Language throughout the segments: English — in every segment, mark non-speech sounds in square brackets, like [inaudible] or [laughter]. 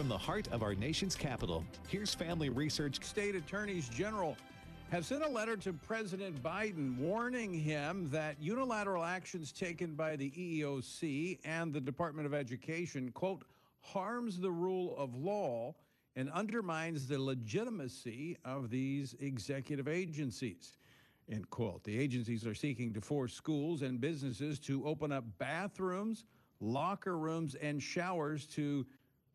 From the heart of our nation's capital, here's Family Research. State attorneys general have sent a letter to President Biden warning him that unilateral actions taken by the EEOC and the Department of Education, quote, harms the rule of law and undermines the legitimacy of these executive agencies. End quote. The agencies are seeking to force schools and businesses to open up bathrooms, locker rooms, and showers to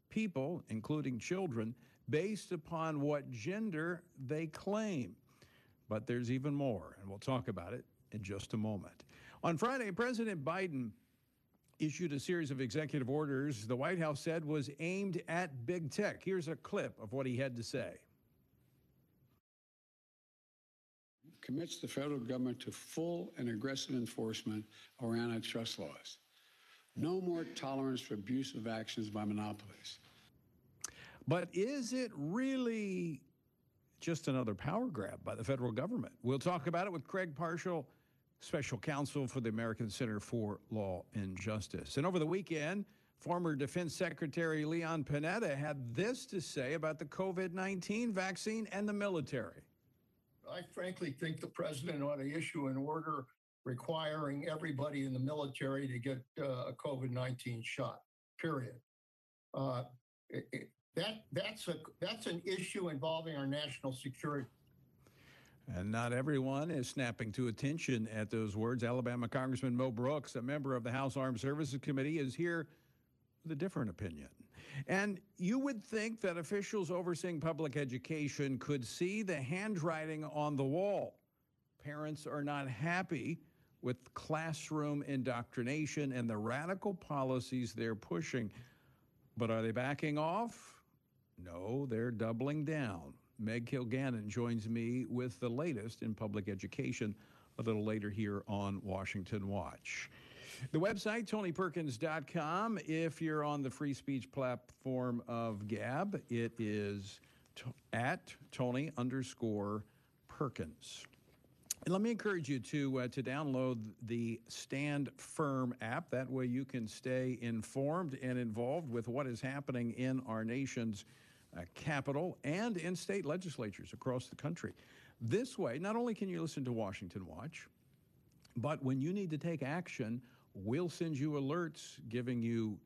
people, including children, based upon what gender they claim. But there's even more, and we'll talk about it in just a moment. On Friday, President Biden issued a series of executive orders the White House said was aimed at big tech. Here's a clip of what he had to say. Commits the federal government to full and aggressive enforcement of antitrust laws. No more tolerance for abusive actions by monopolies. But is it really just another power grab by the federal government? We'll talk about it with Craig Parshall, special counsel for the American Center for Law and Justice. And over the weekend, former Defense Secretary Leon Panetta had this to say about the COVID 19 vaccine and the military. I frankly think the president ought to issue an order requiring everybody in the military to get uh, a COVID 19 shot, period. Uh, it, it, that, that's, a, that's an issue involving our national security. And not everyone is snapping to attention at those words. Alabama Congressman Mo Brooks, a member of the House Armed Services Committee, is here with a different opinion. And you would think that officials overseeing public education could see the handwriting on the wall. Parents are not happy with classroom indoctrination and the radical policies they're pushing. But are they backing off? No, they're doubling down. Meg Kilgannon joins me with the latest in public education a little later here on Washington Watch. The website, tonyperkins.com. If you're on the free speech platform of Gab, it is t- at Tony underscore Perkins. And let me encourage you to uh, to download the Stand Firm app. That way, you can stay informed and involved with what is happening in our nation's uh, capital and in state legislatures across the country. This way, not only can you listen to Washington Watch, but when you need to take action, we'll send you alerts giving you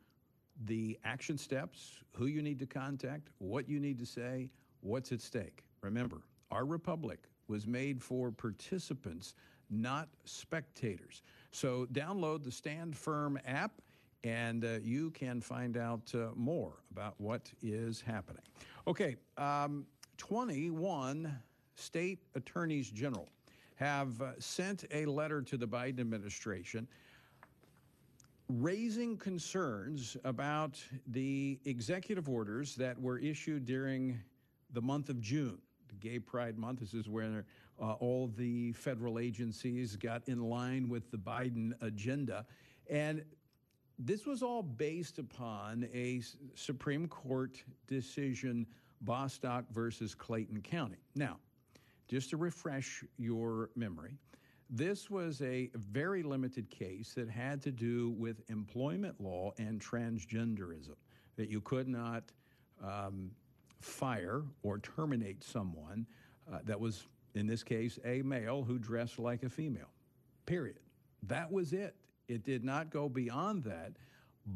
the action steps, who you need to contact, what you need to say, what's at stake. Remember, our republic was made for participants, not spectators. So download the Stand Firm app and uh, you can find out uh, more about what is happening. Okay, um, 21 state attorneys general have uh, sent a letter to the Biden administration raising concerns about the executive orders that were issued during the month of June. Gay Pride Month. This is where uh, all the federal agencies got in line with the Biden agenda. And this was all based upon a Supreme Court decision, Bostock versus Clayton County. Now, just to refresh your memory, this was a very limited case that had to do with employment law and transgenderism, that you could not um, fire or terminate someone uh, that was, in this case, a male who dressed like a female. Period. That was it. It did not go beyond that.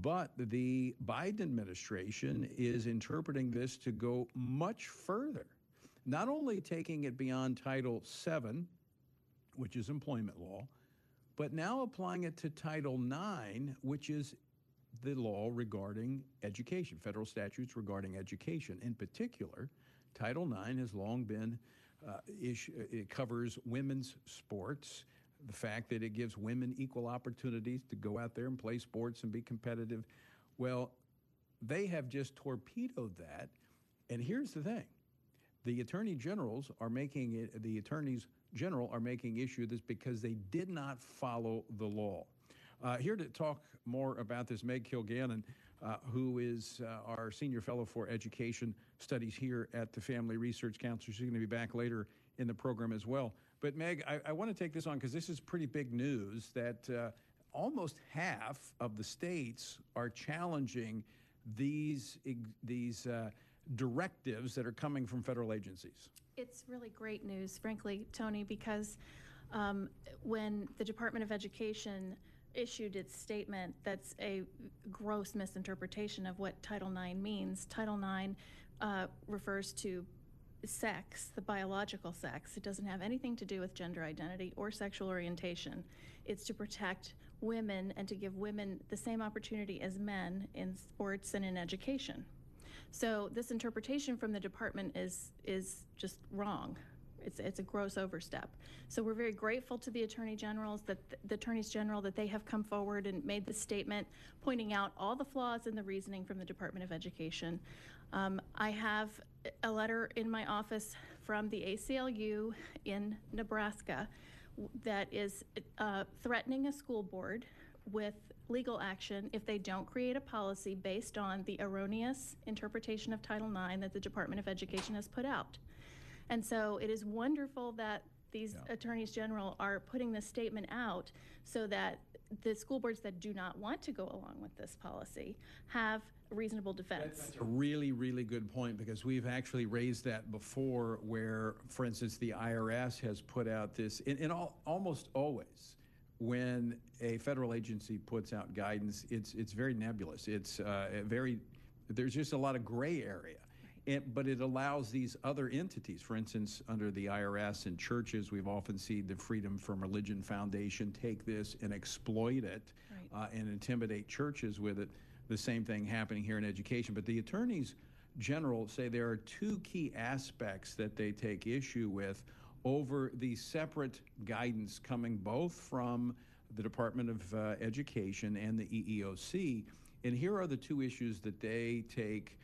But the Biden administration is interpreting this to go much further, not only taking it beyond Title VII, which is employment law, but now applying it to Title IX, which is the law regarding education, federal statutes regarding education. In particular, Title IX has long been, uh, it covers women's sports the fact that it gives women equal opportunities to go out there and play sports and be competitive. Well, they have just torpedoed that. And here's the thing the attorney generals are making it, the attorneys general are making issue of this because they did not follow the law. Uh, here to talk more about this, Meg Kilgannon, uh, who is uh, our senior fellow for education studies here at the Family Research Council. She's going to be back later in the program as well. But Meg, I, I want to take this on because this is pretty big news that uh, almost half of the states are challenging these these uh, directives that are coming from federal agencies? It's really great news, frankly, Tony, because um, when the Department of Education issued its statement, that's a gross misinterpretation of what Title IX means. Title IX uh, refers to sex, the biological sex. It doesn't have anything to do with gender identity or sexual orientation. It's to protect women and to give women the same opportunity as men in sports and in education. So this interpretation from the department is is just wrong. It's it's a gross overstep. So we're very grateful to the attorney generals that the attorneys general that they have come forward and made the statement pointing out all the flaws in the reasoning from the Department of Education. Um, I have a letter in my office from the ACLU in Nebraska that is uh, threatening a school board with legal action if they don't create a policy based on the erroneous interpretation of Title IX that the Department of Education has put out. And so it is wonderful that these attorneys general are putting this statement out so that the school boards that do not want to go along with this policy have reasonable defense. That's a really, really good point because we've actually raised that before where, for instance, the IRS has put out this, and, in all, almost always, when a federal agency puts out guidance, it's, it's very nebulous. It's uh, very, there's just a lot of gray area. It, but it allows these other entities, for instance, under the IRS and churches, we've often seen the Freedom from Religion Foundation take this and exploit it Right. uh, and intimidate churches with it. The same thing happening here in education. But the attorneys general say there are two key aspects that they take issue with over the separate guidance coming both from the Department of uh, Education and the EEOC. And here are the two issues that they take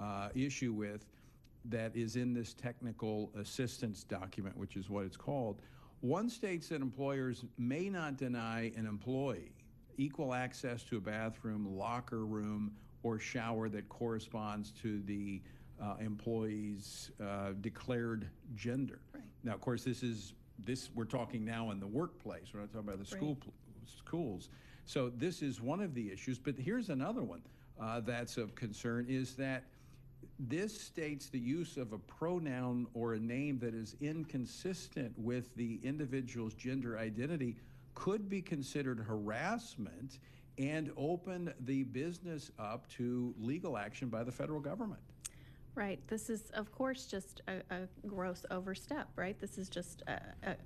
uh, issue with that is in this technical assistance document, which is what it's called. One states that employers may not deny an employee equal access to a bathroom, locker room, or shower that corresponds to the uh, employee's uh, declared gender. Right. Now, of course, this is this we're talking now in the workplace. We're not talking about the school Right. pl- schools. So this is one of the issues. But here's another one uh, that's of concern: is that this states the use of a pronoun or a name that is inconsistent with the individual's gender identity could be considered harassment and open the business up to legal action by the federal government. Right. This is, of course, just a, a gross overstep, right? This is just a, a,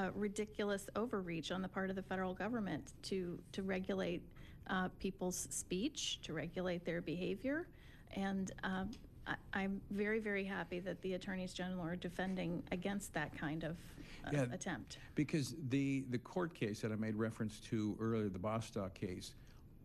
a ridiculous overreach on the part of the federal government to, to regulate uh, people's speech, to regulate their behavior. And um, I, I'm very, very happy that the attorneys general are defending against that kind of uh, Yeah. attempt. Because the, the court case that I made reference to earlier, the Bostock case,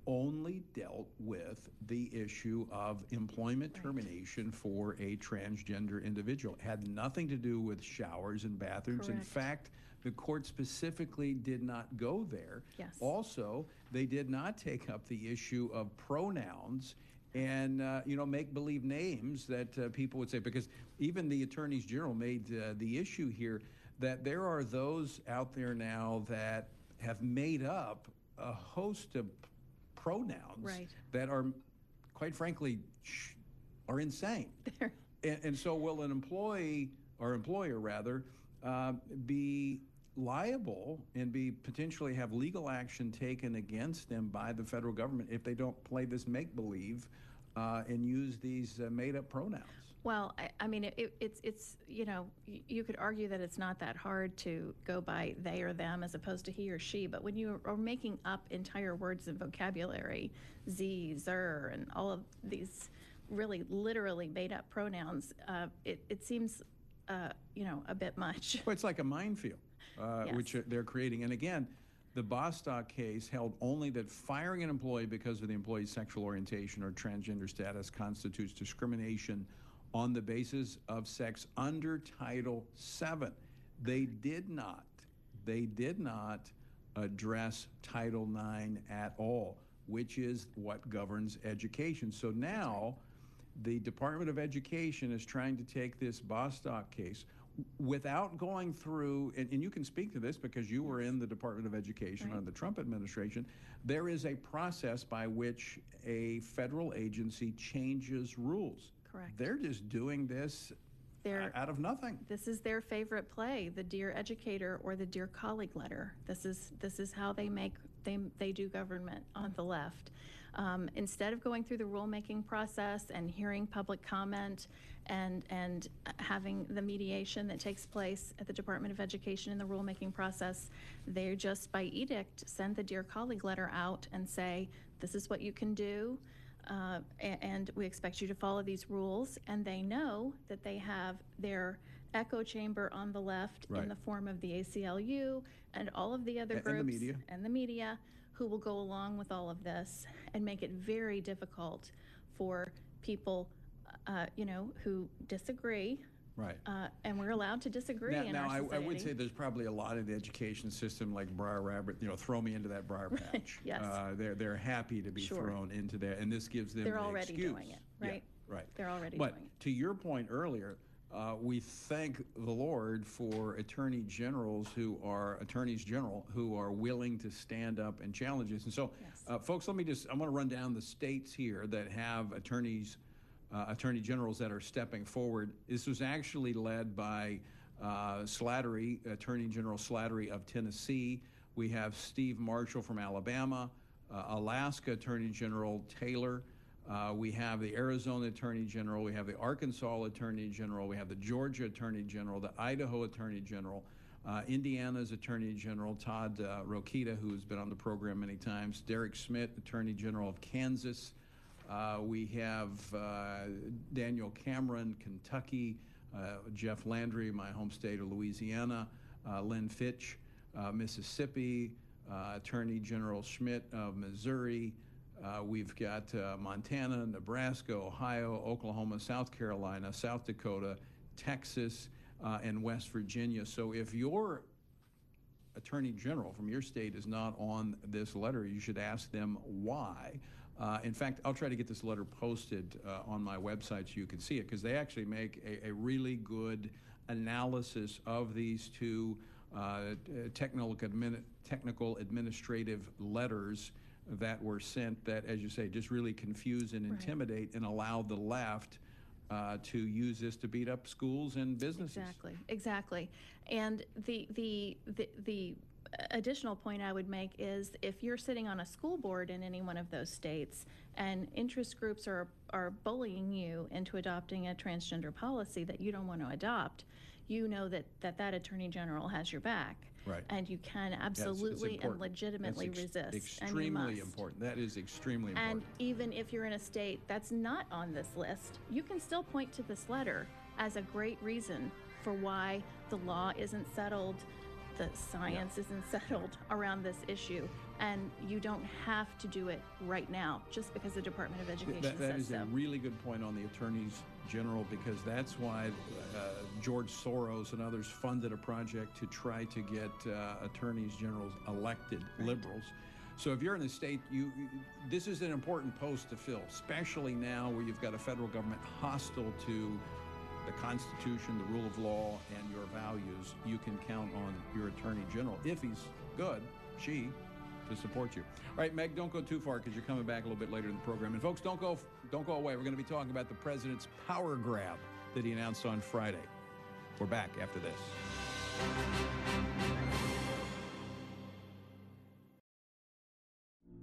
only dealt with the issue of employment termination for a transgender individual. It had nothing to do with showers and bathrooms. In fact, the court specifically did not go there. Yes. Also, they did not take up the issue of pronouns and uh, you know make believe names that uh, people would say because even the attorneys general made uh, the issue here that there are those out there now that have made up a host of pronouns Right. that are quite frankly sh- are insane [laughs] and, and so will an employee or employer rather uh, be liable and be potentially have legal action taken against them by the federal government if they don't play this make believe uh, and use these uh, made up pronouns. Well, I, I mean, it, it- it's, it's, you know, you could argue that it's not that hard to go by they or them as opposed to he or she, but when you are making up entire words and vocabulary, z, zer, and all of these really literally made up pronouns, uh, it, it seems, uh, you know, a bit much. Well, it's like a minefield, uh, which they're creating. And again, the Bostock case held only that firing an employee because of the employee's sexual orientation or transgender status constitutes discrimination on the basis of sex under Title VII. They did not, they did not address Title IX at all, which is what governs education. So now, the Department of Education is trying to take this Bostock case, without going through, and, and you can speak to this because you were in the Department of Education Right. under the Trump administration, there is a process by which a federal agency changes rules. Correct. They're just doing this They're, out of nothing. this is their favorite play, the Dear Educator or the Dear Colleague letter. This is, this is how they make, they, they do government on the left. Um, instead of going through the rulemaking process and hearing public comment and, and having the mediation that takes place at the Department of Education in the rulemaking process, they just by edict send the Dear Colleague letter out and say, this is what you can do. Uh, and we expect you to follow these rules. And they know that they have their echo chamber on the left Right. in the form of the ACLU and all of the other and the groups media. and the media who will go along with all of this and make it very difficult for people, uh, you know, who disagree. Right. Uh, and we're allowed to disagree Now, now I. I would say there's probably a lot in the education system like Briar Rabbit, you know, throw me into that briar [laughs] patch. Yes. Uh, they're, they're happy to be Sure. thrown into that, and this gives them They're the already excuse. doing it, Yeah, right? Right. They're already But doing it. to your point earlier, uh, we thank the Lord for attorney generals who are attorneys general who are willing to stand up and challenge this. And so, Yes. uh, folks, let me just, I'm going to run down the states here that have attorneys, uh, attorney generals that are stepping forward. This was actually led by uh, Slatery, Attorney General Slatery of Tennessee. We have Steve Marshall from Alabama, uh, Alaska Attorney General Taylor. Uh, we have the Arizona Attorney General, we have the Arkansas Attorney General, we have the Georgia Attorney General, the Idaho Attorney General, uh, Indiana's Attorney General Todd uh, Rokita, who's been on the program many times, Derek Schmidt, Attorney General of Kansas. Uh, we have uh, Daniel Cameron, Kentucky, uh, Jeff Landry, my home state of Louisiana, Lynn Fitch, Mississippi, Attorney General Schmitt of Missouri. Uh, we've got uh, Montana, Nebraska, Ohio, Oklahoma, South Carolina, South Dakota, Texas, uh, and West Virginia. So if your attorney general from your state is not on this letter, you should ask them why. Uh, in fact, I'll try to get this letter posted uh, on my website so you can see it because they actually make a, a really good analysis of these two uh, technical, admin, technical administrative letters that were sent that, as you say, just really confuse and intimidate and allow the left uh, to use this to beat up schools and businesses. Exactly, exactly. And the, the, the, the additional point I would make is if you're sitting on a school board in any one of those states and interest groups are, are bullying you into adopting a transgender policy that you don't want to adopt, you know that that, that attorney general has your back. Right. And you can Yes, absolutely and legitimately ex- resist. Extremely important. That is extremely important. And even if you're in a state that's not on this list, you can still point to this letter as a great reason for why the law isn't settled, the science isn't [laughs] settled around this issue. And you don't have to do it right now just because the Department of Education That, that says is so. a really good point on the attorneys general because that's why uh, George Soros and others funded a project to try to get uh, attorneys generals elected liberals. So if you're in a state, you- this is an important post to fill, especially now where you've got a federal government hostile to the Constitution, the rule of law, and your values. You can count on your attorney general if he's good, she, to support you. All right, Meg, don't go too far because you're coming back a little bit later in the program. And folks, don't go don't go away. We're going to be talking about the president's power grab that he announced on Friday. We're back after this.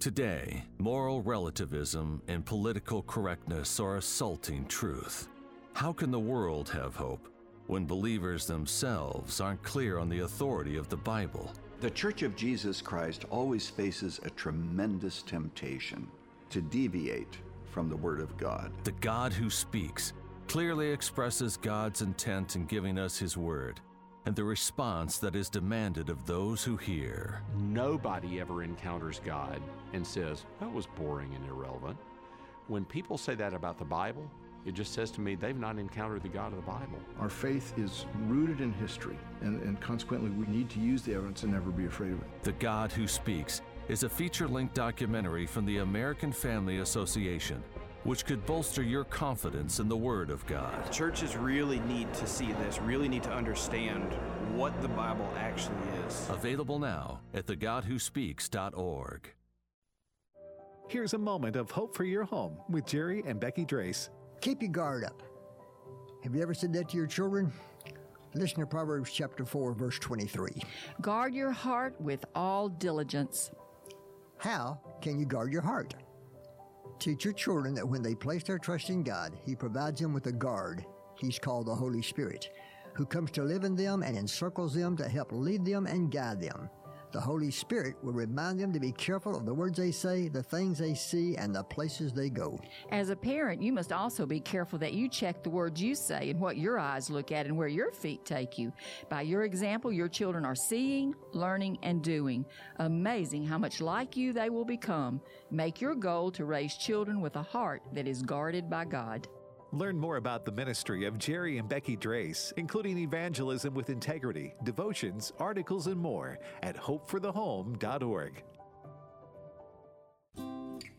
Today, moral relativism and political correctness are assaulting truth. How can the world have hope when believers themselves aren't clear on the authority of the Bible? The Church of Jesus Christ always faces a tremendous temptation to deviate from the Word of God. The God who speaks clearly expresses God's intent in giving us His Word and the response that is demanded of those who hear. Nobody ever encounters God and says, that was boring and irrelevant. When people say that about the Bible, it just says to me they've not encountered the God of the Bible. Our faith is rooted in history, and, and consequently, we need to use the evidence and never be afraid of it. The God Who Speaks is a feature length documentary from the American Family Association which could bolster your confidence in the Word of God. Churches really need to see this, really need to understand what the Bible actually is. Available now at thegodwhospeaks.org. Here's a moment of hope for your home with Jerry and Becky Drace. Keep your guard up. Have you ever said that to your children? Listen to Proverbs chapter 4, verse 23. Guard your heart with all diligence. How can you guard your heart? Teach your children that when they place their trust in God, He provides them with a guard. He's called the Holy Spirit, who comes to live in them and encircles them to help lead them and guide them. The Holy Spirit will remind them to be careful of the words they say, the things they see, and the places they go. As a parent, you must also be careful that you check the words you say and what your eyes look at and where your feet take you. By your example, your children are seeing, learning, and doing. Amazing how much like you they will become. Make your goal to raise children with a heart that is guarded by God. Learn more about the ministry of Jerry and Becky Drace, including evangelism with integrity, devotions, articles, and more at hopeforthehome.org.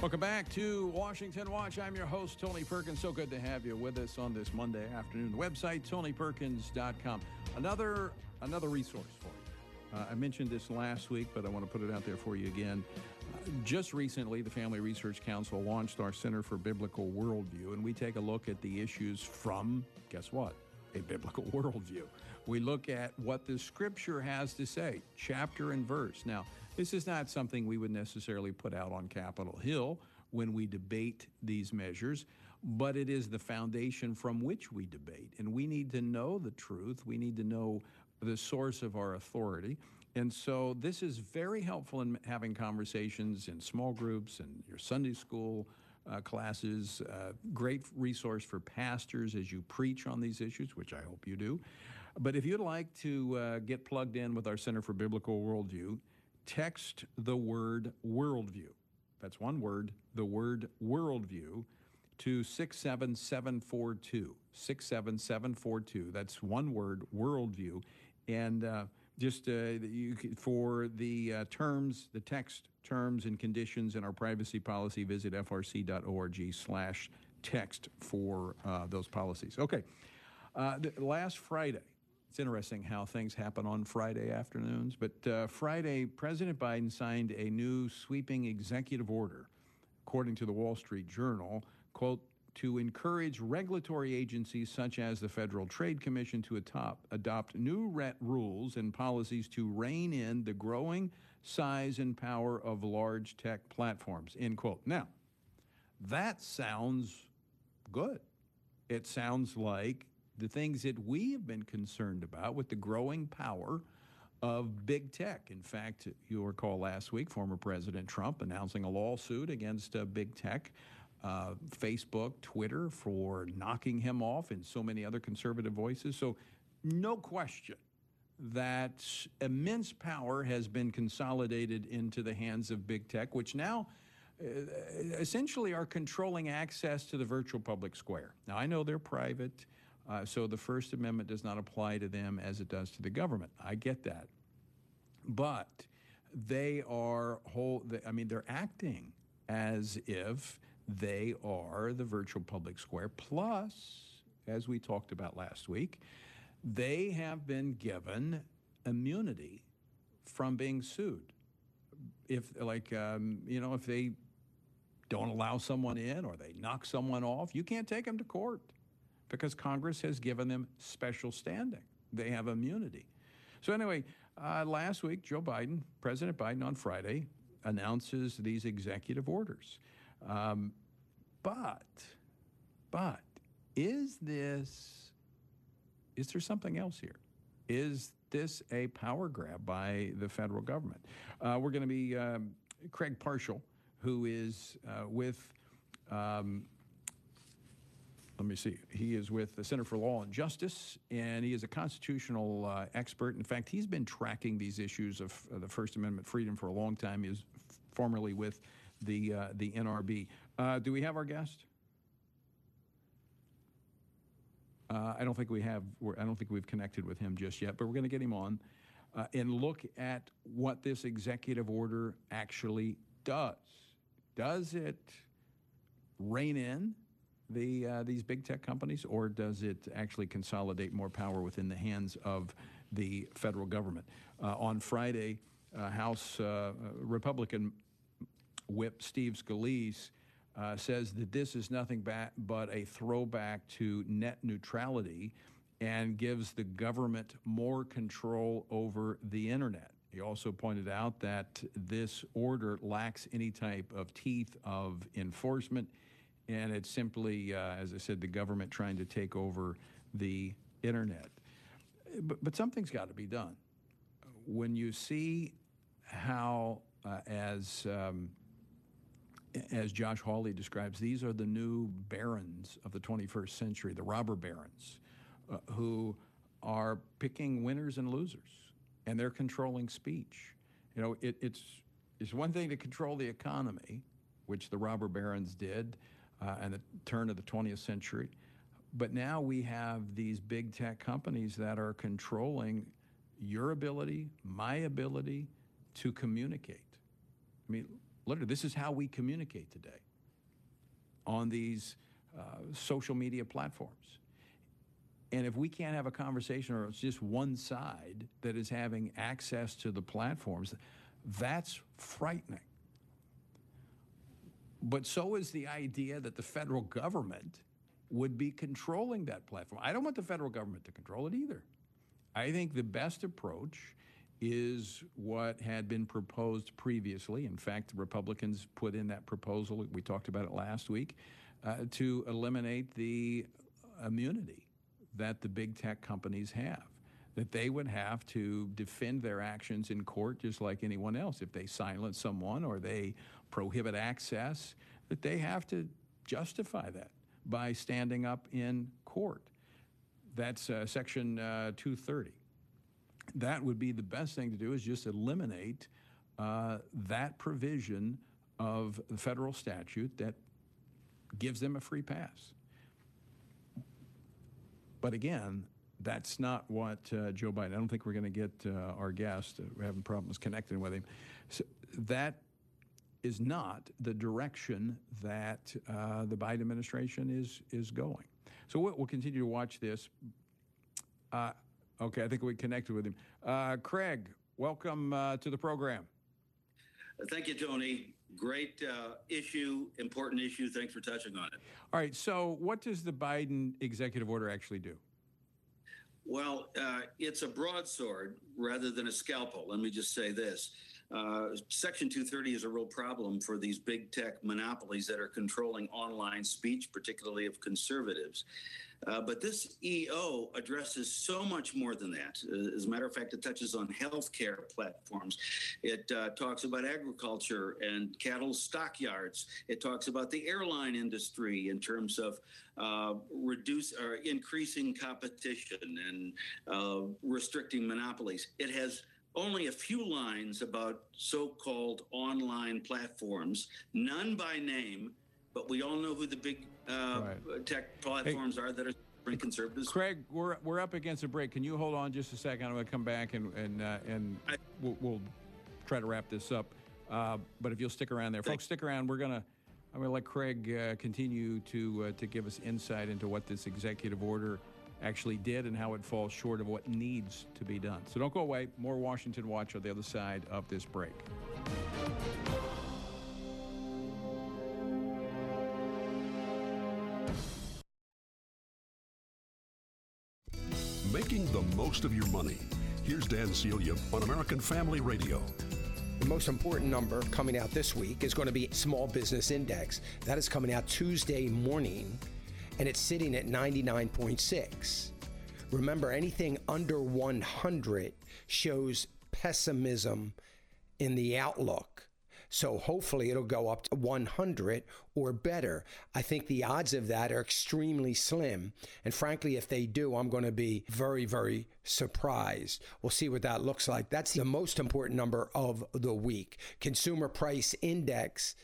Welcome back to Washington Watch. I'm your host, Tony Perkins. So good to have you with us on this Monday afternoon. The website, tonyperkins.com. Another, another resource for you. Uh, I mentioned this last week, but I want to put it out there for you again. Uh, just recently, the Family Research Council launched our Center for Biblical Worldview, and we take a look at the issues from, guess what? A biblical [laughs] worldview. We look at what the scripture has to say, chapter and verse. Now, this is not something we would necessarily put out on Capitol Hill when we debate these measures, but it is the foundation from which we debate. And we need to know the truth. We need to know the source of our authority. And so this is very helpful in having conversations in small groups and your Sunday school uh, classes. Uh, great resource for pastors as you preach on these issues, which I hope you do. But if you'd like to uh, get plugged in with our Center for Biblical Worldview, text the word worldview. That's one word, the word worldview, to 67742. 67742. That's one word, worldview. And uh, just uh, you, for the uh, terms, the text terms and conditions in our privacy policy, visit frc.org slash text for uh, those policies. Okay. Uh, last Friday, it's interesting how things happen on Friday afternoons. But uh, Friday, President Biden signed a new sweeping executive order, according to the Wall Street Journal, quote, to encourage regulatory agencies such as the Federal Trade Commission to adopt, adopt new rules and policies to rein in the growing size and power of large tech platforms, end quote. Now, that sounds good. It sounds like the things that we have been concerned about with the growing power of big tech. In fact, you'll recall last week, former President Trump announcing a lawsuit against uh, big tech, uh, Facebook, Twitter, for knocking him off, and so many other conservative voices. So, no question that immense power has been consolidated into the hands of big tech, which now uh, essentially are controlling access to the virtual public square. Now, I know they're private. Uh, so the First Amendment does not apply to them as it does to the government. I get that. But they are whole, I mean, they're acting as if they are the virtual public square. Plus, as we talked about last week, they have been given immunity from being sued. If, like, um, you know, if they don't allow someone in or they knock someone off, you can't take them to court because Congress has given them special standing. They have immunity. So, anyway, uh, last week, Joe Biden, President Biden on Friday, announces these executive orders. Um, but, but, is this, is there something else here? Is this a power grab by the federal government? Uh, we're going to be um, Craig Parshall, who is uh, with, um, let me see, he is with the Center for Law and Justice, and he is a constitutional uh, expert. In fact, he's been tracking these issues of uh, the First Amendment freedom for a long time. He is formerly with the uh, the NRB. Uh, do we have our guest? Uh, I don't think we have. I don't think we've connected with him just yet, but we're going to get him on uh, and look at what this executive order actually does. Does it rein in the uh, these big tech companies, or does it actually consolidate more power within the hands of the federal government? Uh, on Friday, uh, House uh, Republican Whip Steve Scalise uh, says that this is nothing but a throwback to net neutrality and gives the government more control over the internet. He also pointed out that this order lacks any type of teeth of enforcement, and it's simply, uh, as I said, the government trying to take over the internet. But, but something's got to be done. When you see how, uh, as um, as Josh Hawley describes, these are the new barons of the 21st century, the robber barons, uh, who are picking winners and losers, and they're controlling speech. You know, it, it's it's one thing to control the economy, which the robber barons did, uh, and the turn of the 20th century, but now we have these big tech companies that are controlling your ability, my ability to communicate. I mean, literally, this is how we communicate today on these uh, social media platforms. And if we can't have a conversation or it's just one side that is having access to the platforms, that's frightening. But so is the idea that the federal government would be controlling that platform. I don't want the federal government to control it either. I think the best approach is what had been proposed previously. In fact, the Republicans put in that proposal, we talked about it last week, uh, to eliminate the immunity that the big tech companies have. That they would have to defend their actions in court just like anyone else. If they silence someone or they prohibit access, that they have to justify that by standing up in court. That's uh, Section uh, 230 that would be the best thing to do is just eliminate uh, that provision of the federal statute that gives them a free pass. But again, that's not what uh, Joe Biden. I don't think we're going to get uh, our guest. Uh, we're having problems connecting with him. So that is not the direction that uh, the Biden administration is is going. So we'll, we'll continue to watch this. Uh, Okay, I think we connected with him. Uh, Craig, welcome uh, to the program. Thank you, Tony. Great uh, issue, important issue. Thanks for touching on it. All right, so what does the Biden executive order actually do? Well, uh, it's a broadsword rather than a scalpel. Let me just say this. Uh, Section 230 is a real problem for these big tech monopolies that are controlling online speech, particularly of conservatives. Uh, but this EO addresses so much more than that. Uh, as a matter of fact, it touches on healthcare platforms. It uh, talks about agriculture and cattle stockyards. It talks about the airline industry in terms of uh, reduce or increasing competition and uh, restricting monopolies. It has only a few lines about so-called online platforms, none by name, but we all know who the big uh, right. tech platforms hey, are that are supporting conservatives. Craig, we're, we're up against a break. Can you hold on just a second? I'm going to come back and and uh, and I, we'll, we'll, try to wrap this up. Uh, but if you'll stick around there, folks, stick around. We're gonna. I'm going to let Craig uh, continue to uh, to give us insight into what this executive order actually did and how it falls short of what needs to be done. So don't go away. More Washington Watch on the other side of this break. Making the most of your money. Here's Dan Celia on American Family Radio. The most important number coming out this week is going to be Small Business Index. That is coming out Tuesday morning, and it's sitting at 99.6. Remember, anything under 100 shows pessimism in the outlook. So hopefully it'll go up to 100 or better. I think the odds of that are extremely slim. And frankly, if they do, I'm going to be very, very surprised. We'll see what that looks like. That's the most important number of the week. Consumer Price Index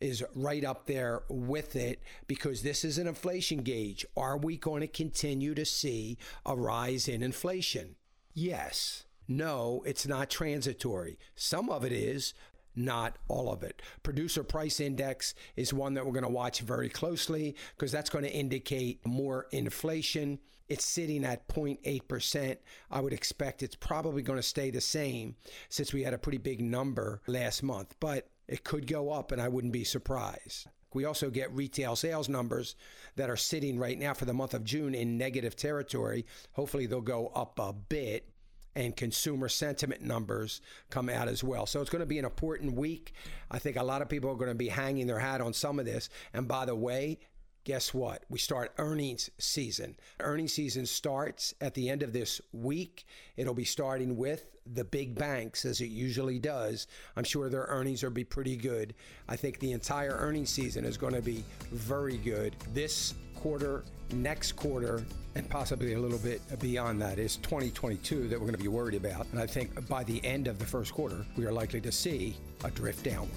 is right up there with it because this is an inflation gauge. Are we going to continue to see a rise in inflation? Yes. No, it's not transitory. Some of it is, not all of it. Producer price index is one that we're going to watch very closely because that's going to indicate more inflation. It's sitting at 0.8%. I would expect it's probably going to stay the same since we had a pretty big number last month, but it could go up and I wouldn't be surprised. We also get retail sales numbers that are sitting right now for the month of June in negative territory. Hopefully, they'll go up a bit and consumer sentiment numbers come out as well. So it's going to be an important week. I think a lot of people are going to be hanging their hat on some of this. And by the way, guess what? We start earnings season. Earnings season starts at the end of this week. It'll be starting with the big banks as it usually does. I'm sure their earnings will be pretty good. I think the entire earnings season is going to be very good. This quarter, next quarter, and possibly a little bit beyond that is 2022 that we're going to be worried about. And I think by the end of the first quarter, we are likely to see a drift downward.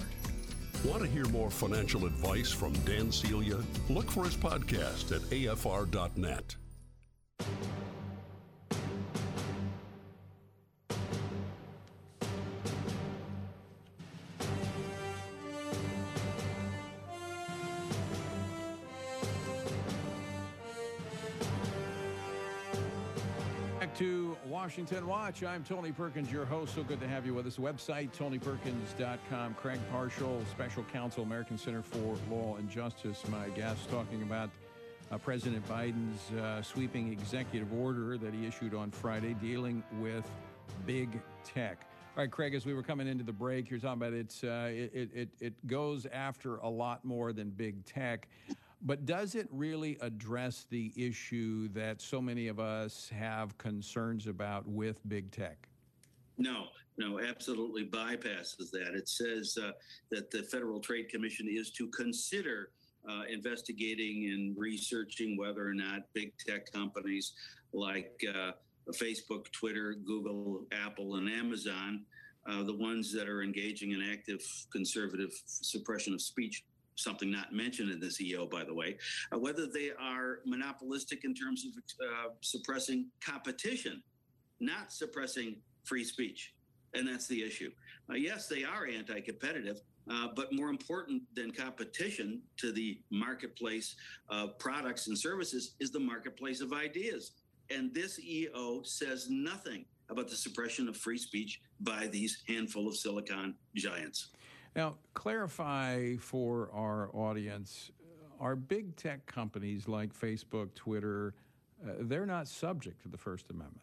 Want to hear more financial advice from Dan Celia? Look for his podcast at afr.net. to Washington Watch. I'm Tony Perkins, your host. So good to have you with us. Website, tonyperkins.com. Craig Parshall, Special Counsel, American Center for Law and Justice, my guest, talking about uh, President Biden's uh, sweeping executive order that he issued on Friday dealing with big tech. All right, Craig, as we were coming into the break, you're talking about it's, uh, it, it, it goes after a lot more than big tech. But does it really address the issue that so many of us have concerns about with big tech? No, no, absolutely bypasses that. It says uh, that the Federal Trade Commission is to consider uh, investigating and researching whether or not big tech companies like uh, Facebook, Twitter, Google, Apple, and Amazon, uh, the ones that are engaging in active conservative suppression of speech, something not mentioned in this EO, by the way, uh, whether they are monopolistic in terms of uh, suppressing competition, not suppressing free speech. And that's the issue. Uh, yes, they are anti competitive, uh, but more important than competition to the marketplace of products and services is the marketplace of ideas. And this EO says nothing about the suppression of free speech by these handful of silicon giants. Now, clarify for our audience are big tech companies like Facebook, Twitter, uh, they're not subject to the First Amendment.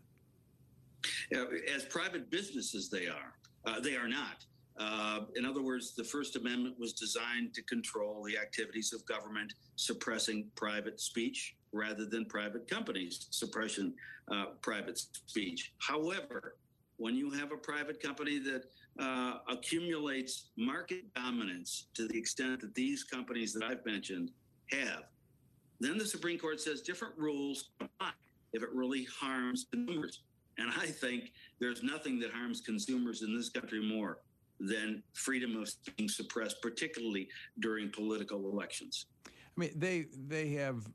Uh, as private businesses, they are. Uh, they are not. Uh, in other words, the First Amendment was designed to control the activities of government suppressing private speech rather than private companies suppressing uh, private speech. However, when you have a private company that uh, accumulates market dominance to the extent that these companies that I've mentioned have, then the Supreme Court says different rules apply if it really harms consumers. And I think there's nothing that harms consumers in this country more than freedom of being suppressed, particularly during political elections. I mean, they they have,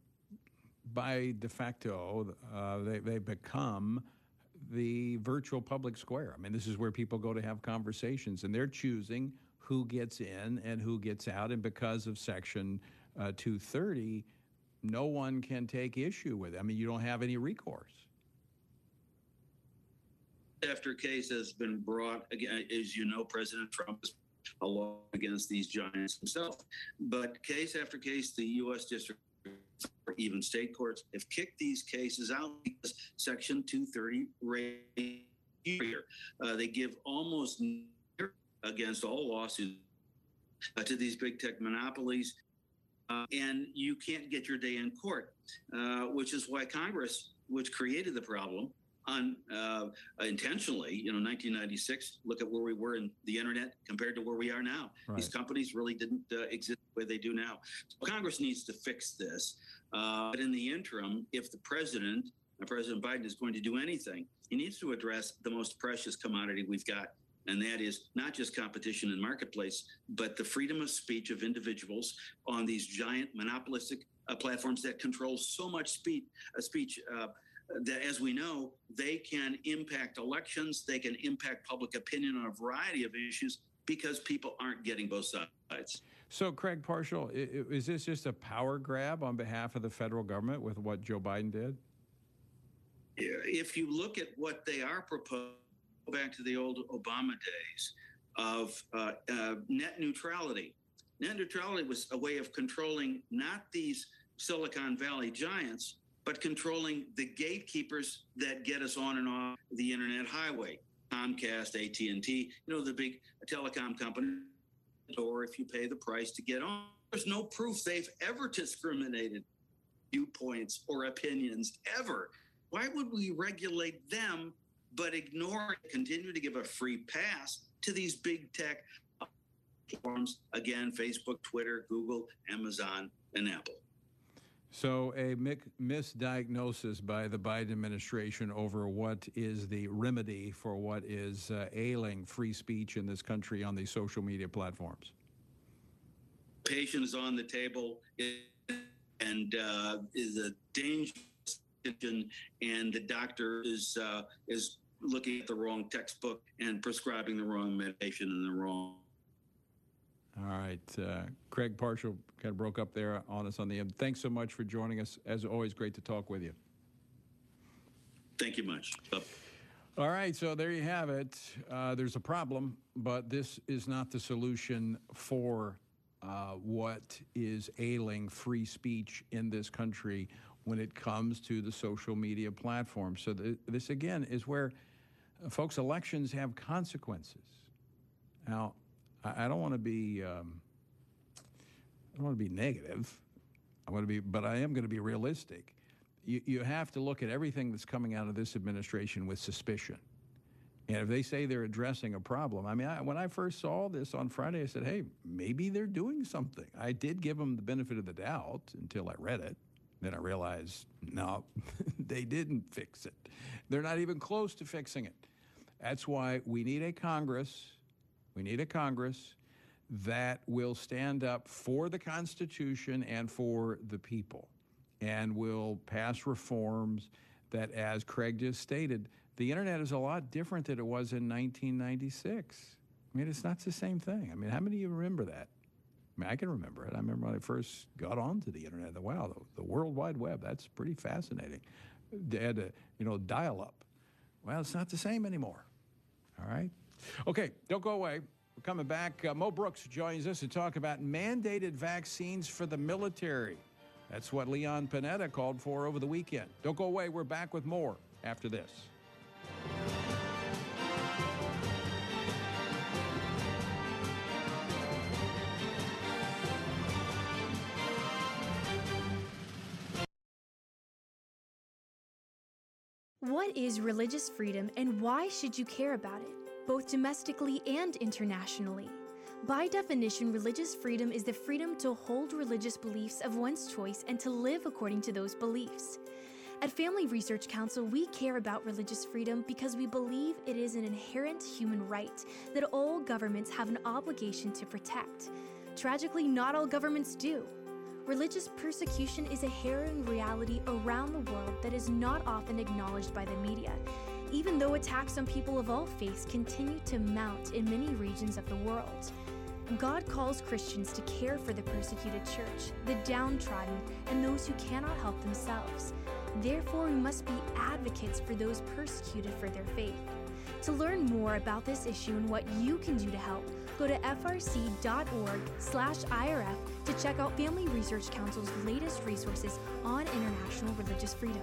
by de facto, uh, they they become the virtual public square. I mean, this is where people go to have conversations, and they're choosing who gets in and who gets out. And because of Section uh, 230, no one can take issue with it. I mean, you don't have any recourse. After case has been brought, again, as you know, President Trump is a law against these giants himself. But case after case, the U.S. District or even state courts have kicked these cases out because Section 230 uh, they give almost against all lawsuits uh, to these big tech monopolies. Uh, and you can't get your day in court, uh, which is why Congress, which created the problem, on uh, intentionally, you know, 1996. Look at where we were in the internet compared to where we are now. Right. These companies really didn't uh, exist the way they do now. So Congress needs to fix this. Uh, but in the interim, if the president, President Biden, is going to do anything, he needs to address the most precious commodity we've got and that is not just competition in marketplace, but the freedom of speech of individuals on these giant monopolistic uh, platforms that control so much speech. Uh, speech uh, that, as we know, they can impact elections, they can impact public opinion on a variety of issues because people aren't getting both sides. So, Craig Parshall, is this just a power grab on behalf of the federal government with what Joe Biden did? If you look at what they are proposing, back to the old Obama days of uh, uh, net neutrality. Net neutrality was a way of controlling not these Silicon Valley giants, but controlling the gatekeepers that get us on and off the internet highway. Comcast, AT&T, you know, the big telecom company, or if you pay the price to get on. There's no proof they've ever discriminated viewpoints or opinions ever. Why would we regulate them but ignore continue to give a free pass to these big tech platforms again facebook twitter google amazon and apple so a misdiagnosis by the biden administration over what is the remedy for what is uh, ailing free speech in this country on these social media platforms patient is on the table and uh, is a dangerous and the doctor is uh, is looking at the wrong textbook and prescribing the wrong medication and the wrong. All right. Uh, Craig Parshall kind of broke up there on us on the end. Thanks so much for joining us. As always, great to talk with you. Thank you much. All right, so there you have it. Uh, there's a problem, but this is not the solution for uh, what is ailing free speech in this country when it comes to the social media platform. So, th- this again is where folks, elections have consequences. Now, I, don't want to be, um, I don't want to be negative. I want to be, but I am going to be realistic. You, you have to look at everything that's coming out of this administration with suspicion. And if they say they're addressing a problem, I mean, I, when I first saw this on Friday, I said, hey, maybe they're doing something. I did give them the benefit of the doubt until I read it. Then I realized, no, [laughs] they didn't fix it. They're not even close to fixing it. That's why we need a Congress, we need a Congress that will stand up for the Constitution and for the people and will pass reforms that, as Craig just stated, the internet is a lot different than it was in 1996. I mean, it's not the same thing. I mean, how many of you remember that? I mean, I can remember it. I remember when I first got onto the internet. Wow, the, the World Wide Web, that's pretty fascinating. They had to, you know, dial up. Well, it's not the same anymore. All right? Okay, don't go away. We're coming back. Uh, Mo Brooks joins us to talk about mandated vaccines for the military. That's what Leon Panetta called for over the weekend. Don't go away. We're back with more after this. What is religious freedom and why should you care about it, both domestically and internationally? By definition, religious freedom is the freedom to hold religious beliefs of one's choice and to live according to those beliefs. At Family Research Council, we care about religious freedom because we believe it is an inherent human right that all governments have an obligation to protect. Tragically, not all governments do. Religious persecution is a harrowing reality around the world that is not often acknowledged by the media, even though attacks on people of all faiths continue to mount in many regions of the world. God calls Christians to care for the persecuted church, the downtrodden, and those who cannot help themselves. Therefore, we must be advocates for those persecuted for their faith. To learn more about this issue and what you can do to help, go to frc.org/irf to check out Family Research Council's latest resources on international religious freedom.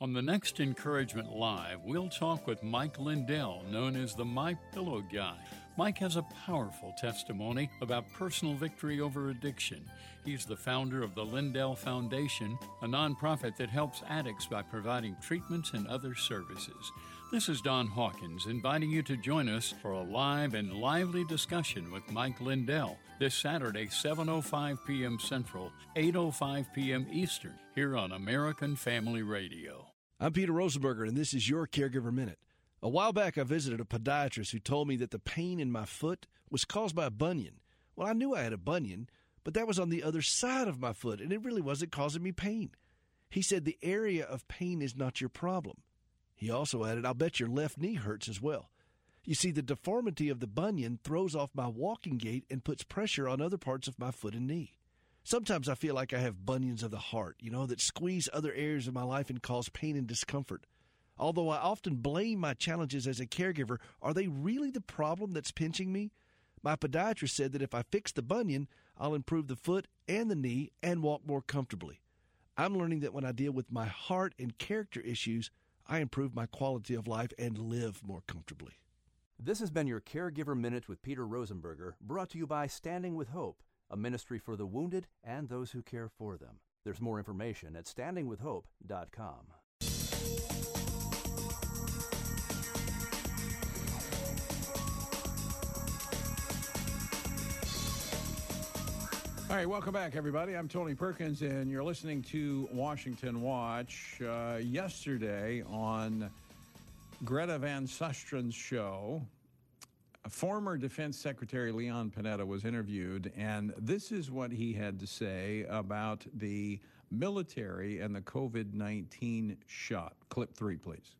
On the next Encouragement Live, we'll talk with Mike Lindell, known as the My Pillow Guy. Mike has a powerful testimony about personal victory over addiction. He's the founder of the Lindell Foundation, a nonprofit that helps addicts by providing treatments and other services. This is Don Hawkins inviting you to join us for a live and lively discussion with Mike Lindell this Saturday, 7:05 p.m. Central, 8:05 p.m. Eastern, here on American Family Radio. I'm Peter Rosenberger, and this is your Caregiver Minute. A while back, I visited a podiatrist who told me that the pain in my foot was caused by a bunion. Well, I knew I had a bunion, but that was on the other side of my foot, and it really wasn't causing me pain. He said the area of pain is not your problem. He also added, I'll bet your left knee hurts as well. You see, the deformity of the bunion throws off my walking gait and puts pressure on other parts of my foot and knee. Sometimes I feel like I have bunions of the heart, you know, that squeeze other areas of my life and cause pain and discomfort. Although I often blame my challenges as a caregiver, are they really the problem that's pinching me? My podiatrist said that if I fix the bunion, I'll improve the foot and the knee and walk more comfortably. I'm learning that when I deal with my heart and character issues, I improve my quality of life and live more comfortably. This has been your Caregiver Minute with Peter Rosenberger, brought to you by Standing with Hope, a ministry for the wounded and those who care for them. There's more information at standingwithhope.com. All right, welcome back, everybody. I'm Tony Perkins, and you're listening to Washington Watch. Uh, yesterday on Greta Van Susteren's show, former Defense Secretary Leon Panetta was interviewed, and this is what he had to say about the military and the COVID 19 shot. Clip three, please.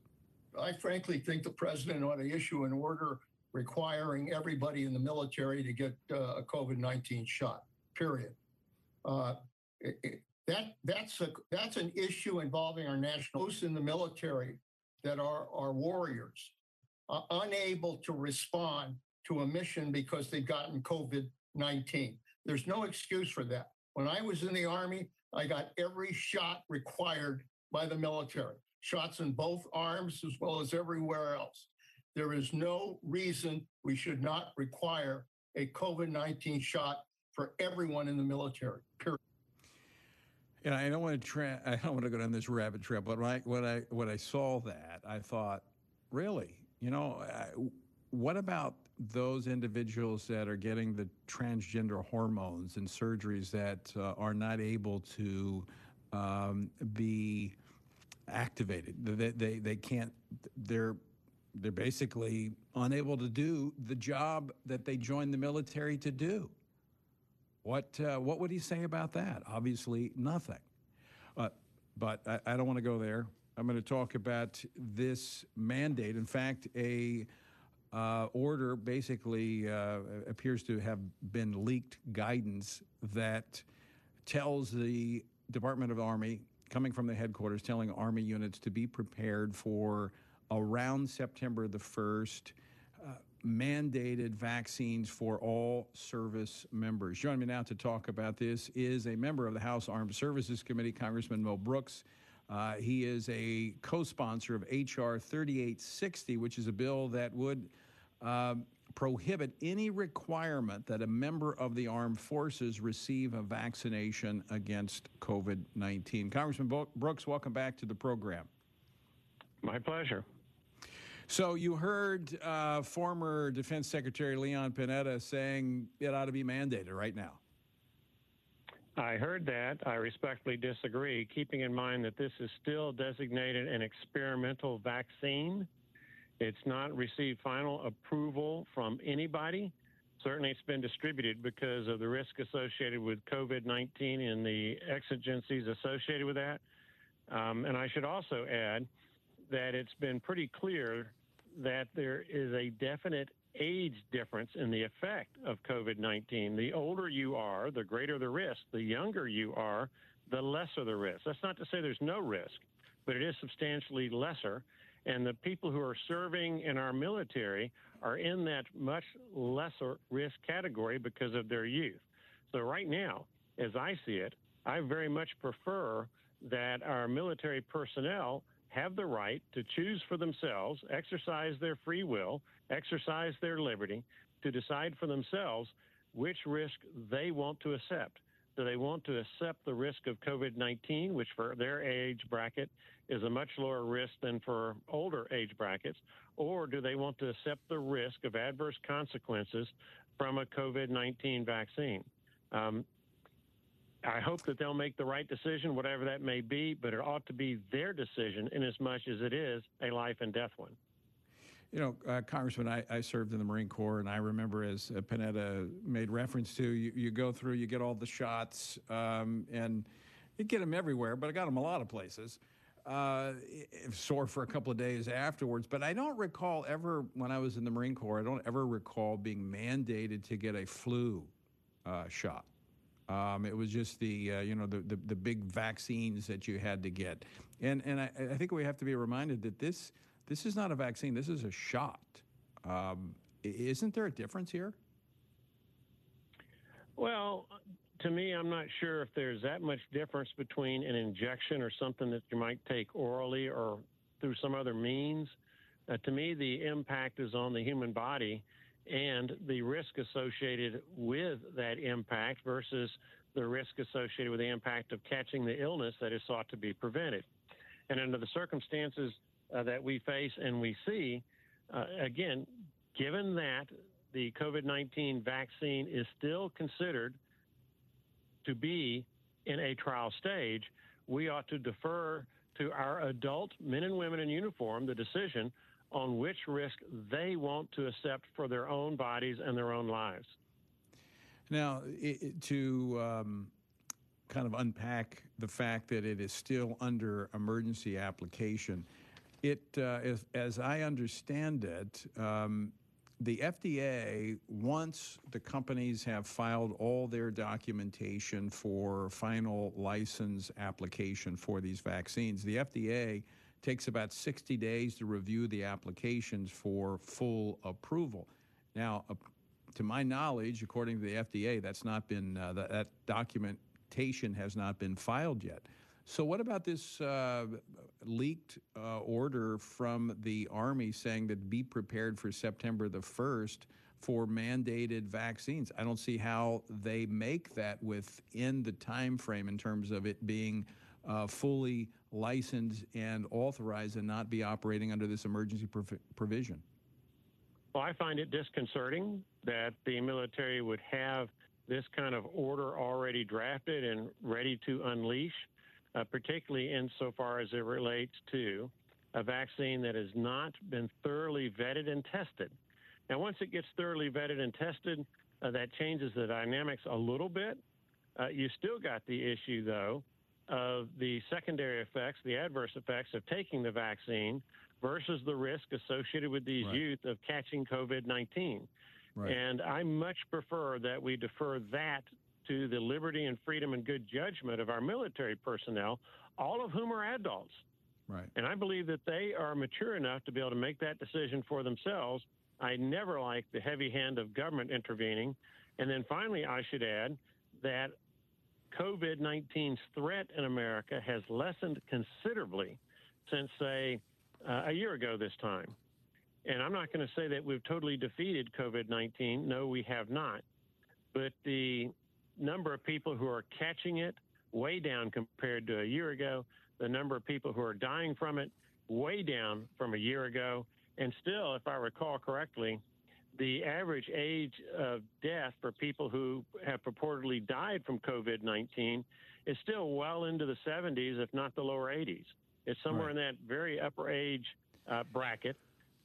I frankly think the president ought to issue an order requiring everybody in the military to get uh, a COVID 19 shot period. Uh, it, it, that that's a that's an issue involving our nationals in the military that are are warriors, uh, unable to respond to a mission because they've gotten COVID nineteen. There's no excuse for that. When I was in the army, I got every shot required by the military, shots in both arms as well as everywhere else. There is no reason we should not require a COVID 19 shot for everyone in the military. Period. Yeah, I don't want to tra- [laughs] I don't want to go down this rabbit trail, but when I when I when I saw that, I thought, really, you know, I, what about those individuals that are getting the transgender hormones and surgeries that uh, are not able to um, be activated? They, they they can't. They're they're basically unable to do the job that they joined the military to do. What uh, what would he say about that? Obviously, nothing. Uh, but I, I don't want to go there. I'm going to talk about this mandate. In fact, a uh, order basically uh, appears to have been leaked guidance that tells the Department of Army, coming from the headquarters, telling Army units to be prepared for around September the 1st mandated vaccines for all service members. Joining me now to talk about this is a member of the House Armed Services Committee, Congressman Mo Brooks. Uh, he is a co sponsor of H.R. 3860, which is a bill that would uh, prohibit any requirement that a member of the armed forces receive a vaccination against COVID 19. Congressman Brooks, welcome back to the program. My pleasure. So you heard uh, former Defense Secretary Leon Panetta saying it ought to be mandated right now. I heard that. I respectfully disagree, keeping in mind that this is still designated an experimental vaccine. It's not received final approval from anybody. Certainly, it's been distributed because of the risk associated with COVID 19 and the exigencies associated with that. Um, and I should also add that it's been pretty clear that there is a definite age difference in the effect of COVID 19. The older you are, the greater the risk. The younger you are, the lesser the risk. That's not to say there's no risk, but it is substantially lesser. And the people who are serving in our military are in that much lesser risk category because of their youth. So, right now, as I see it, I very much prefer that our military personnel have the right to choose for themselves, exercise their free will, exercise their liberty to decide for themselves which risk they want to accept. Do they want to accept the risk of COVID 19, which for their age bracket is a much lower risk than for older age brackets? Or do they want to accept the risk of adverse consequences from a COVID 19 vaccine? Um, I hope that they'll make the right decision, whatever that may be, but it ought to be their decision in as much as it is a life and death one. You know, uh, Congressman, I, I, served in the Marine Corps, and I remember as uh, Panetta made reference to, you, you, go through, you get all the shots, um, and you get them everywhere, but I got them a lot of places. Uh, sore for a couple of days afterwards, but I don't recall ever, when I was in the Marine Corps, I don't ever recall being mandated to get a flu uh, shot. Um, it was just the uh, you know the, the, the big vaccines that you had to get, and and I, I, think we have to be reminded that this this is not a vaccine. This is a shot. Um, isn't there a difference here? Well, to me, I'm not sure if there's that much difference between an injection or something that you might take orally or through some other means. Uh, to me, the impact is on the human body and the risk associated with that impact versus the risk associated with the impact of catching the illness that is sought to be prevented. And under the circumstances uh, that we face and we see, uh, again, given that the COVID 19 vaccine is still considered to be in a trial stage, we ought to defer to our adult men and women in uniform the decision on which risk they want to accept for their own bodies and their own lives. Now, it, to um, kind of unpack the fact that it is still under emergency application, it, uh, as, as, I understand it, um, the FDA, once the companies have filed all their documentation for final license application for these vaccines, the FDA takes about 60 days to review the applications for full approval. Now, uh, to my knowledge, according to the FDA, that's not been uh, that, that, documentation has not been filed yet. So, what about this uh, leaked uh, order from the Army saying that be prepared for September the 1st for mandated vaccines? I don't see how they make that within the time frame in terms of it being uh, fully licensed and authorized and not be operating under this emergency prov- provision? Well, I find it disconcerting that the military would have this kind of order already drafted and ready to unleash, uh, particularly insofar as it relates to a vaccine that has not been thoroughly vetted and tested. Now, once it gets thoroughly vetted and tested, uh, that changes the dynamics a little bit. Uh, you still got the issue, though, of the secondary effects, the adverse effects of taking the vaccine versus the risk associated with these right. youth of catching COVID 19. Right. And I much prefer that we defer that to the liberty and freedom and good judgment of our military personnel, all of whom are adults. Right. And I believe that they are mature enough to be able to make that decision for themselves. I never like the heavy hand of government intervening. And then finally, I should add that COVID 19's threat in America has lessened considerably since, say, uh, a year ago this time. And I'm not going to say that we've totally defeated COVID 19. No, we have not. But the number of people who are catching it, way down compared to a year ago. The number of people who are dying from it, way down from a year ago. And still, if I recall correctly, the average age of death for people who have purportedly died from COVID 19 is still well into the 70s, if not the lower 80s. It's somewhere right. in that very upper age uh, bracket.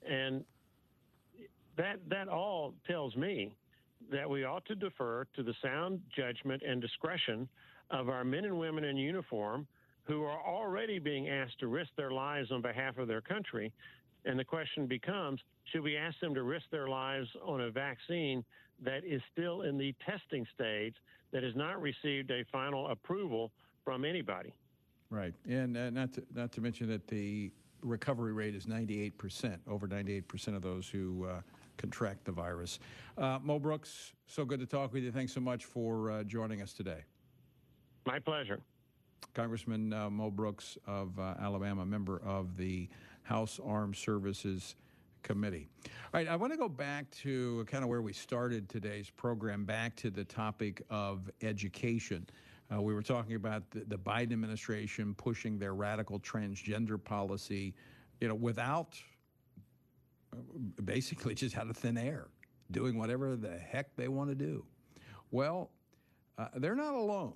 And that, that all tells me that we ought to defer to the sound judgment and discretion of our men and women in uniform who are already being asked to risk their lives on behalf of their country. And the question becomes should we ask them to risk their lives on a vaccine that is still in the testing stage, that has not received a final approval from anybody? Right. And uh, not, to, not to mention that the recovery rate is 98%, over 98% of those who. Uh, contract the virus. Uh, Mo Brooks, so good to talk with you. Thanks so much for uh, joining us today. My pleasure. Congressman uh, Mo Brooks of uh, Alabama, member of the House Armed Services Committee. All right, I want to go back to kind of where we started today's program, back to the topic of education. Uh, we were talking about the, the Biden administration pushing their radical transgender policy, you know, without basically just out of thin air, doing whatever the heck they want to do. Well, uh, they're not alone.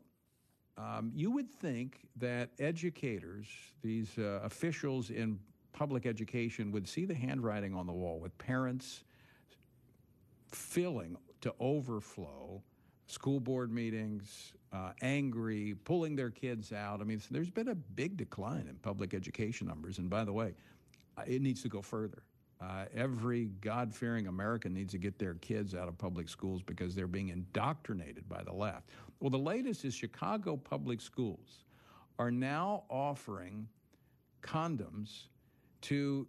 Um, you would think that educators, these uh, officials in public education, would see the handwriting on the wall with parents filling to overflow school board meetings, uh, angry, pulling their kids out. I mean, there's been a big decline in public education numbers. And by the way, uh, it needs to go further. Uh, every God fearing American needs to get their kids out of public schools because they're being indoctrinated by the left. Well, the latest is Chicago public schools are now offering condoms to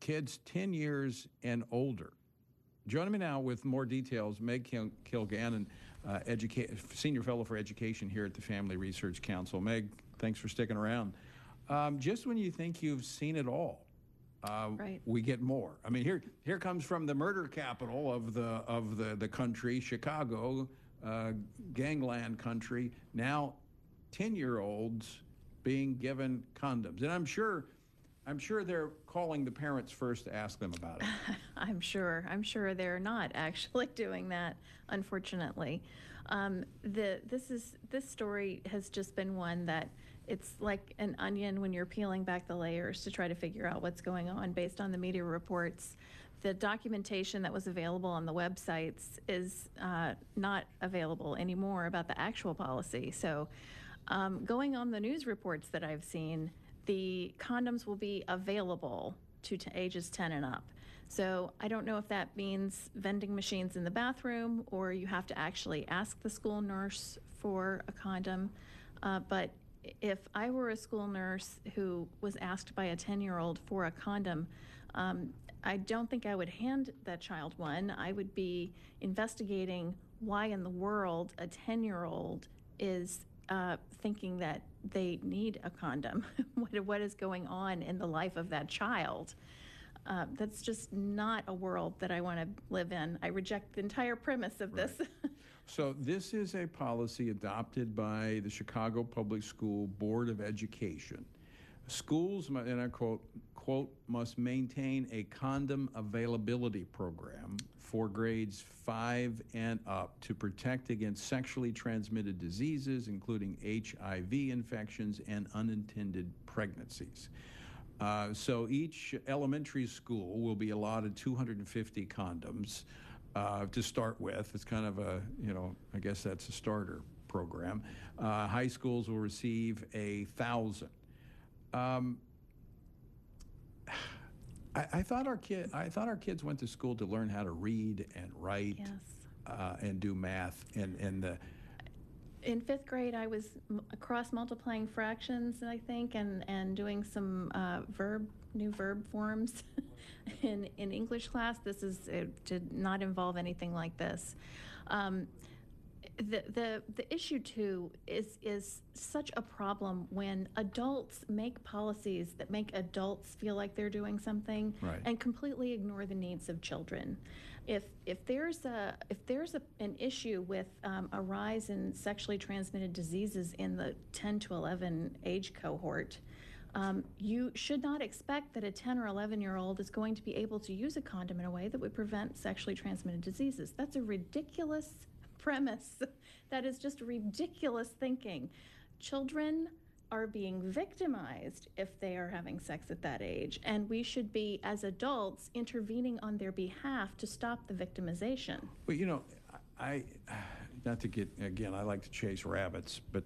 kids 10 years and older. Joining me now with more details, Meg Kilgannon, uh, educa- Senior Fellow for Education here at the Family Research Council. Meg, thanks for sticking around. Um, just when you think you've seen it all, uh, right. we get more. I mean, here here comes from the murder capital of the of the the country, Chicago, uh, gangland country. Now, ten year olds being given condoms, and I'm sure. I'm sure they're calling the parents first to ask them about it. [laughs] I'm sure. I'm sure they're not actually [laughs] doing that, unfortunately. Um, the this is this story has just been one that it's like an onion when you're peeling back the layers to try to figure out what's going on based on the media reports. The documentation that was available on the websites is uh, not available anymore about the actual policy. So, um, going on the news reports that I've seen, the condoms will be available to t- ages 10 and up. So I don't know if that means vending machines in the bathroom or you have to actually ask the school nurse for a condom. Uh, but if I were a school nurse who was asked by a 10 year old for a condom, um, I don't think I would hand that child one. I would be investigating why in the world a 10 year old is uh, thinking that they need a condom. [laughs] what, what is going on in the life of that child? Uh, that's just not a world that I want to live in. I reject the entire premise of right. this. So this is a policy adopted by the Chicago Public School Board of Education. Schools, and I quote, quote, must maintain a condom availability program for grades five and up to protect against sexually transmitted diseases, including HIV infections and unintended pregnancies. Uh, so each elementary school will be allotted 250 condoms uh, to start with. It's kind of a, you know, I guess that's a starter program. Uh, high schools will receive a thousand. Um, I, I, thought our kid, I thought our kids went to school to learn how to read and write yes. uh, and do math and and the. In fifth grade, I was cross multiplying fractions, I think, and and doing some uh, verb new verb forms. [laughs] in, in English class. This is it did not involve anything like this. Um, the, the the issue too is is such a problem when adults make policies that make adults feel like they're doing something right. and completely ignore the needs of children. If if there's a if there's a, an issue with um, a rise in sexually transmitted diseases in the 10 to 11 age cohort, Um, you should not expect that a 10 or 11 year old is going to be able to use a condom in a way that would prevent sexually transmitted diseases. That's a ridiculous premise. [laughs] that is just ridiculous thinking. Children are being victimized if they are having sex at that age. And we should be, as adults, intervening on their behalf to stop the victimization. Well, you know, I, [sighs] not to get, again, I like to chase rabbits, but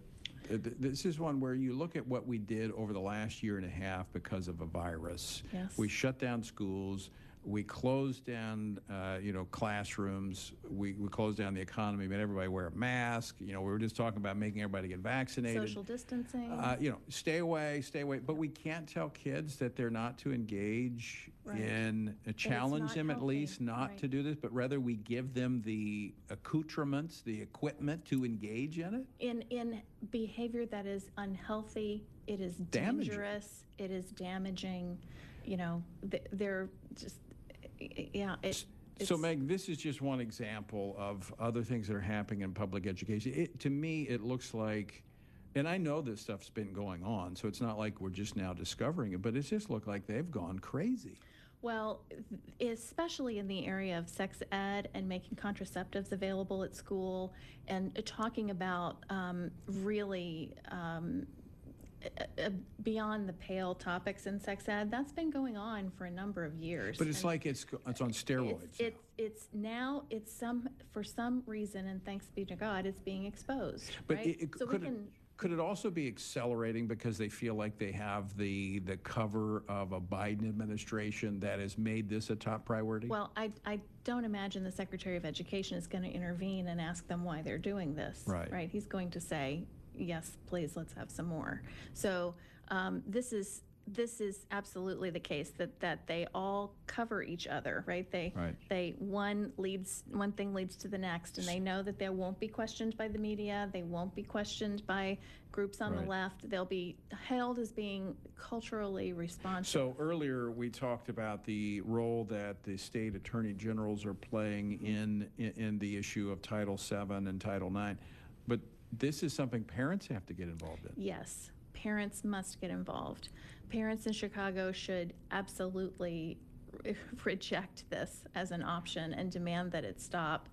this is one where you look at what we did over the last year and a half because of a virus. Yes. We shut down schools we closed down, uh, you know, classrooms. We, we closed down the economy, made everybody wear a mask. You know, we were just talking about making everybody get vaccinated. Social distancing. Uh, you know, stay away, stay away. But we can't tell kids that they're not to engage right. in, uh, challenge them healthy. at least not right. to do this, but rather we give them the accoutrements, the equipment to engage in it. In in behavior that is unhealthy, it is damaging. dangerous, it is damaging. You know, they're just yeah, it, so Meg, this is just one example of other things that are happening in public education. It, to me, it looks like, and I know this stuff's been going on, so it's not like we're just now discovering it, but it just looked like they've gone crazy. Well, especially in the area of sex ed and making contraceptives available at school and talking about um, really um, Uh, uh, beyond the pale topics in sex ed. That's been going on for a number of years. But it's and like it's it's on steroids. It's, it's it's now it's some for some reason, and thanks be to God, it's being exposed. But right? it, it, so could we can. It, could it also be accelerating because they feel like they have the the cover of a Biden administration that has made this a top priority? Well, I, I don't imagine the Secretary of Education is going to intervene and ask them why they're doing this. Right. Right. He's going to say, yes, please, let's have some more. So um, this is this is absolutely the case that that they all cover each other, right? They right. they one leads one thing leads to the next, and they know that they won't be questioned by the media. They won't be questioned by groups on right. the left. They'll be hailed as being culturally responsive. So earlier we talked about the role that the state attorney generals are playing in in, in the issue of Title VII and Title IX, this is something parents have to get involved in. Yes, parents must get involved. Parents in Chicago should absolutely [laughs] reject this as an option and demand that it stop.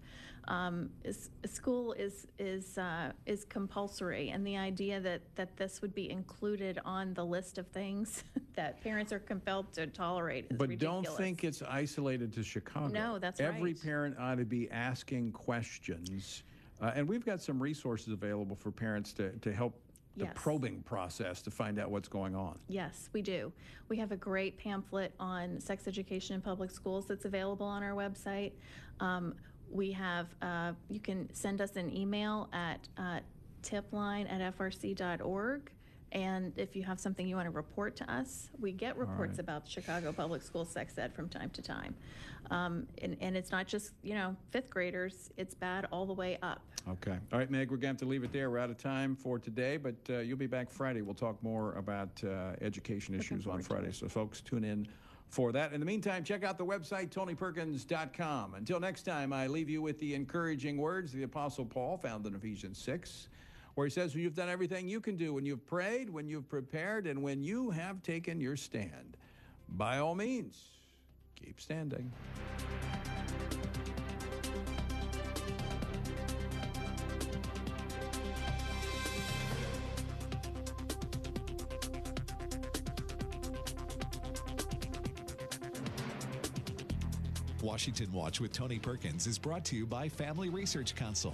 Um, is, school is is uh, is compulsory, and the idea that that this would be included on the list of things [laughs] that parents are compelled to tolerate is but ridiculous. don't think it's isolated to Chicago. No, that's Every right. parent ought to be asking questions uh, and we've got some resources available for parents to, to help the yes. probing process to find out what's going on. Yes, we do. We have a great pamphlet on sex education in public schools that's available on our website. Um, we have, uh, you can send us an email at uh, tipline at frc.org. And if you have something you want to report to us, we get reports right. about Chicago Public School sex ed from time to time. Um, and, and it's not just, you know, fifth graders, it's bad all the way up. Okay. All right, Meg, we're going to have to leave it there. We're out of time for today, but uh, you'll be back Friday. We'll talk more about uh, education issues on Friday. So, folks, tune in for that. In the meantime, check out the website, tonyperkins.com. Until next time, I leave you with the encouraging words of the Apostle Paul found in Ephesians 6 where he says, When you've done everything you can do, when you've prayed, when you've prepared, and when you have taken your stand, by all means, keep standing. Washington Watch with Tony Perkins is brought to you by Family Research Council